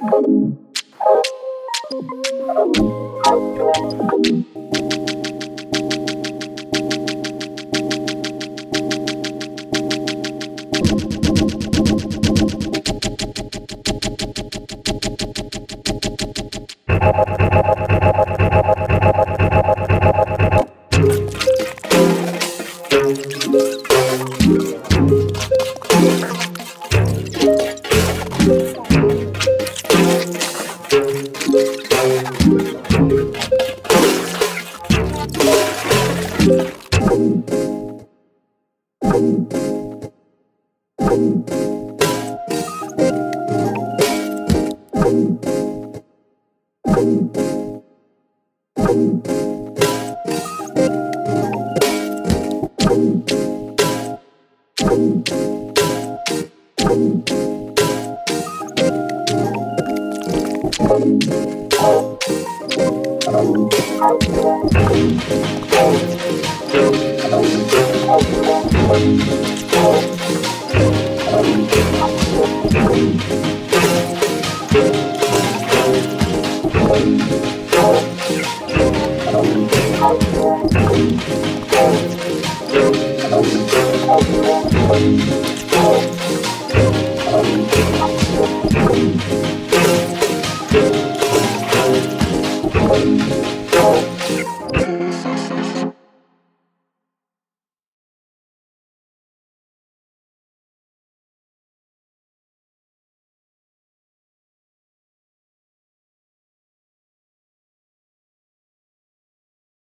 Thank you. Thank you. Oh go, go.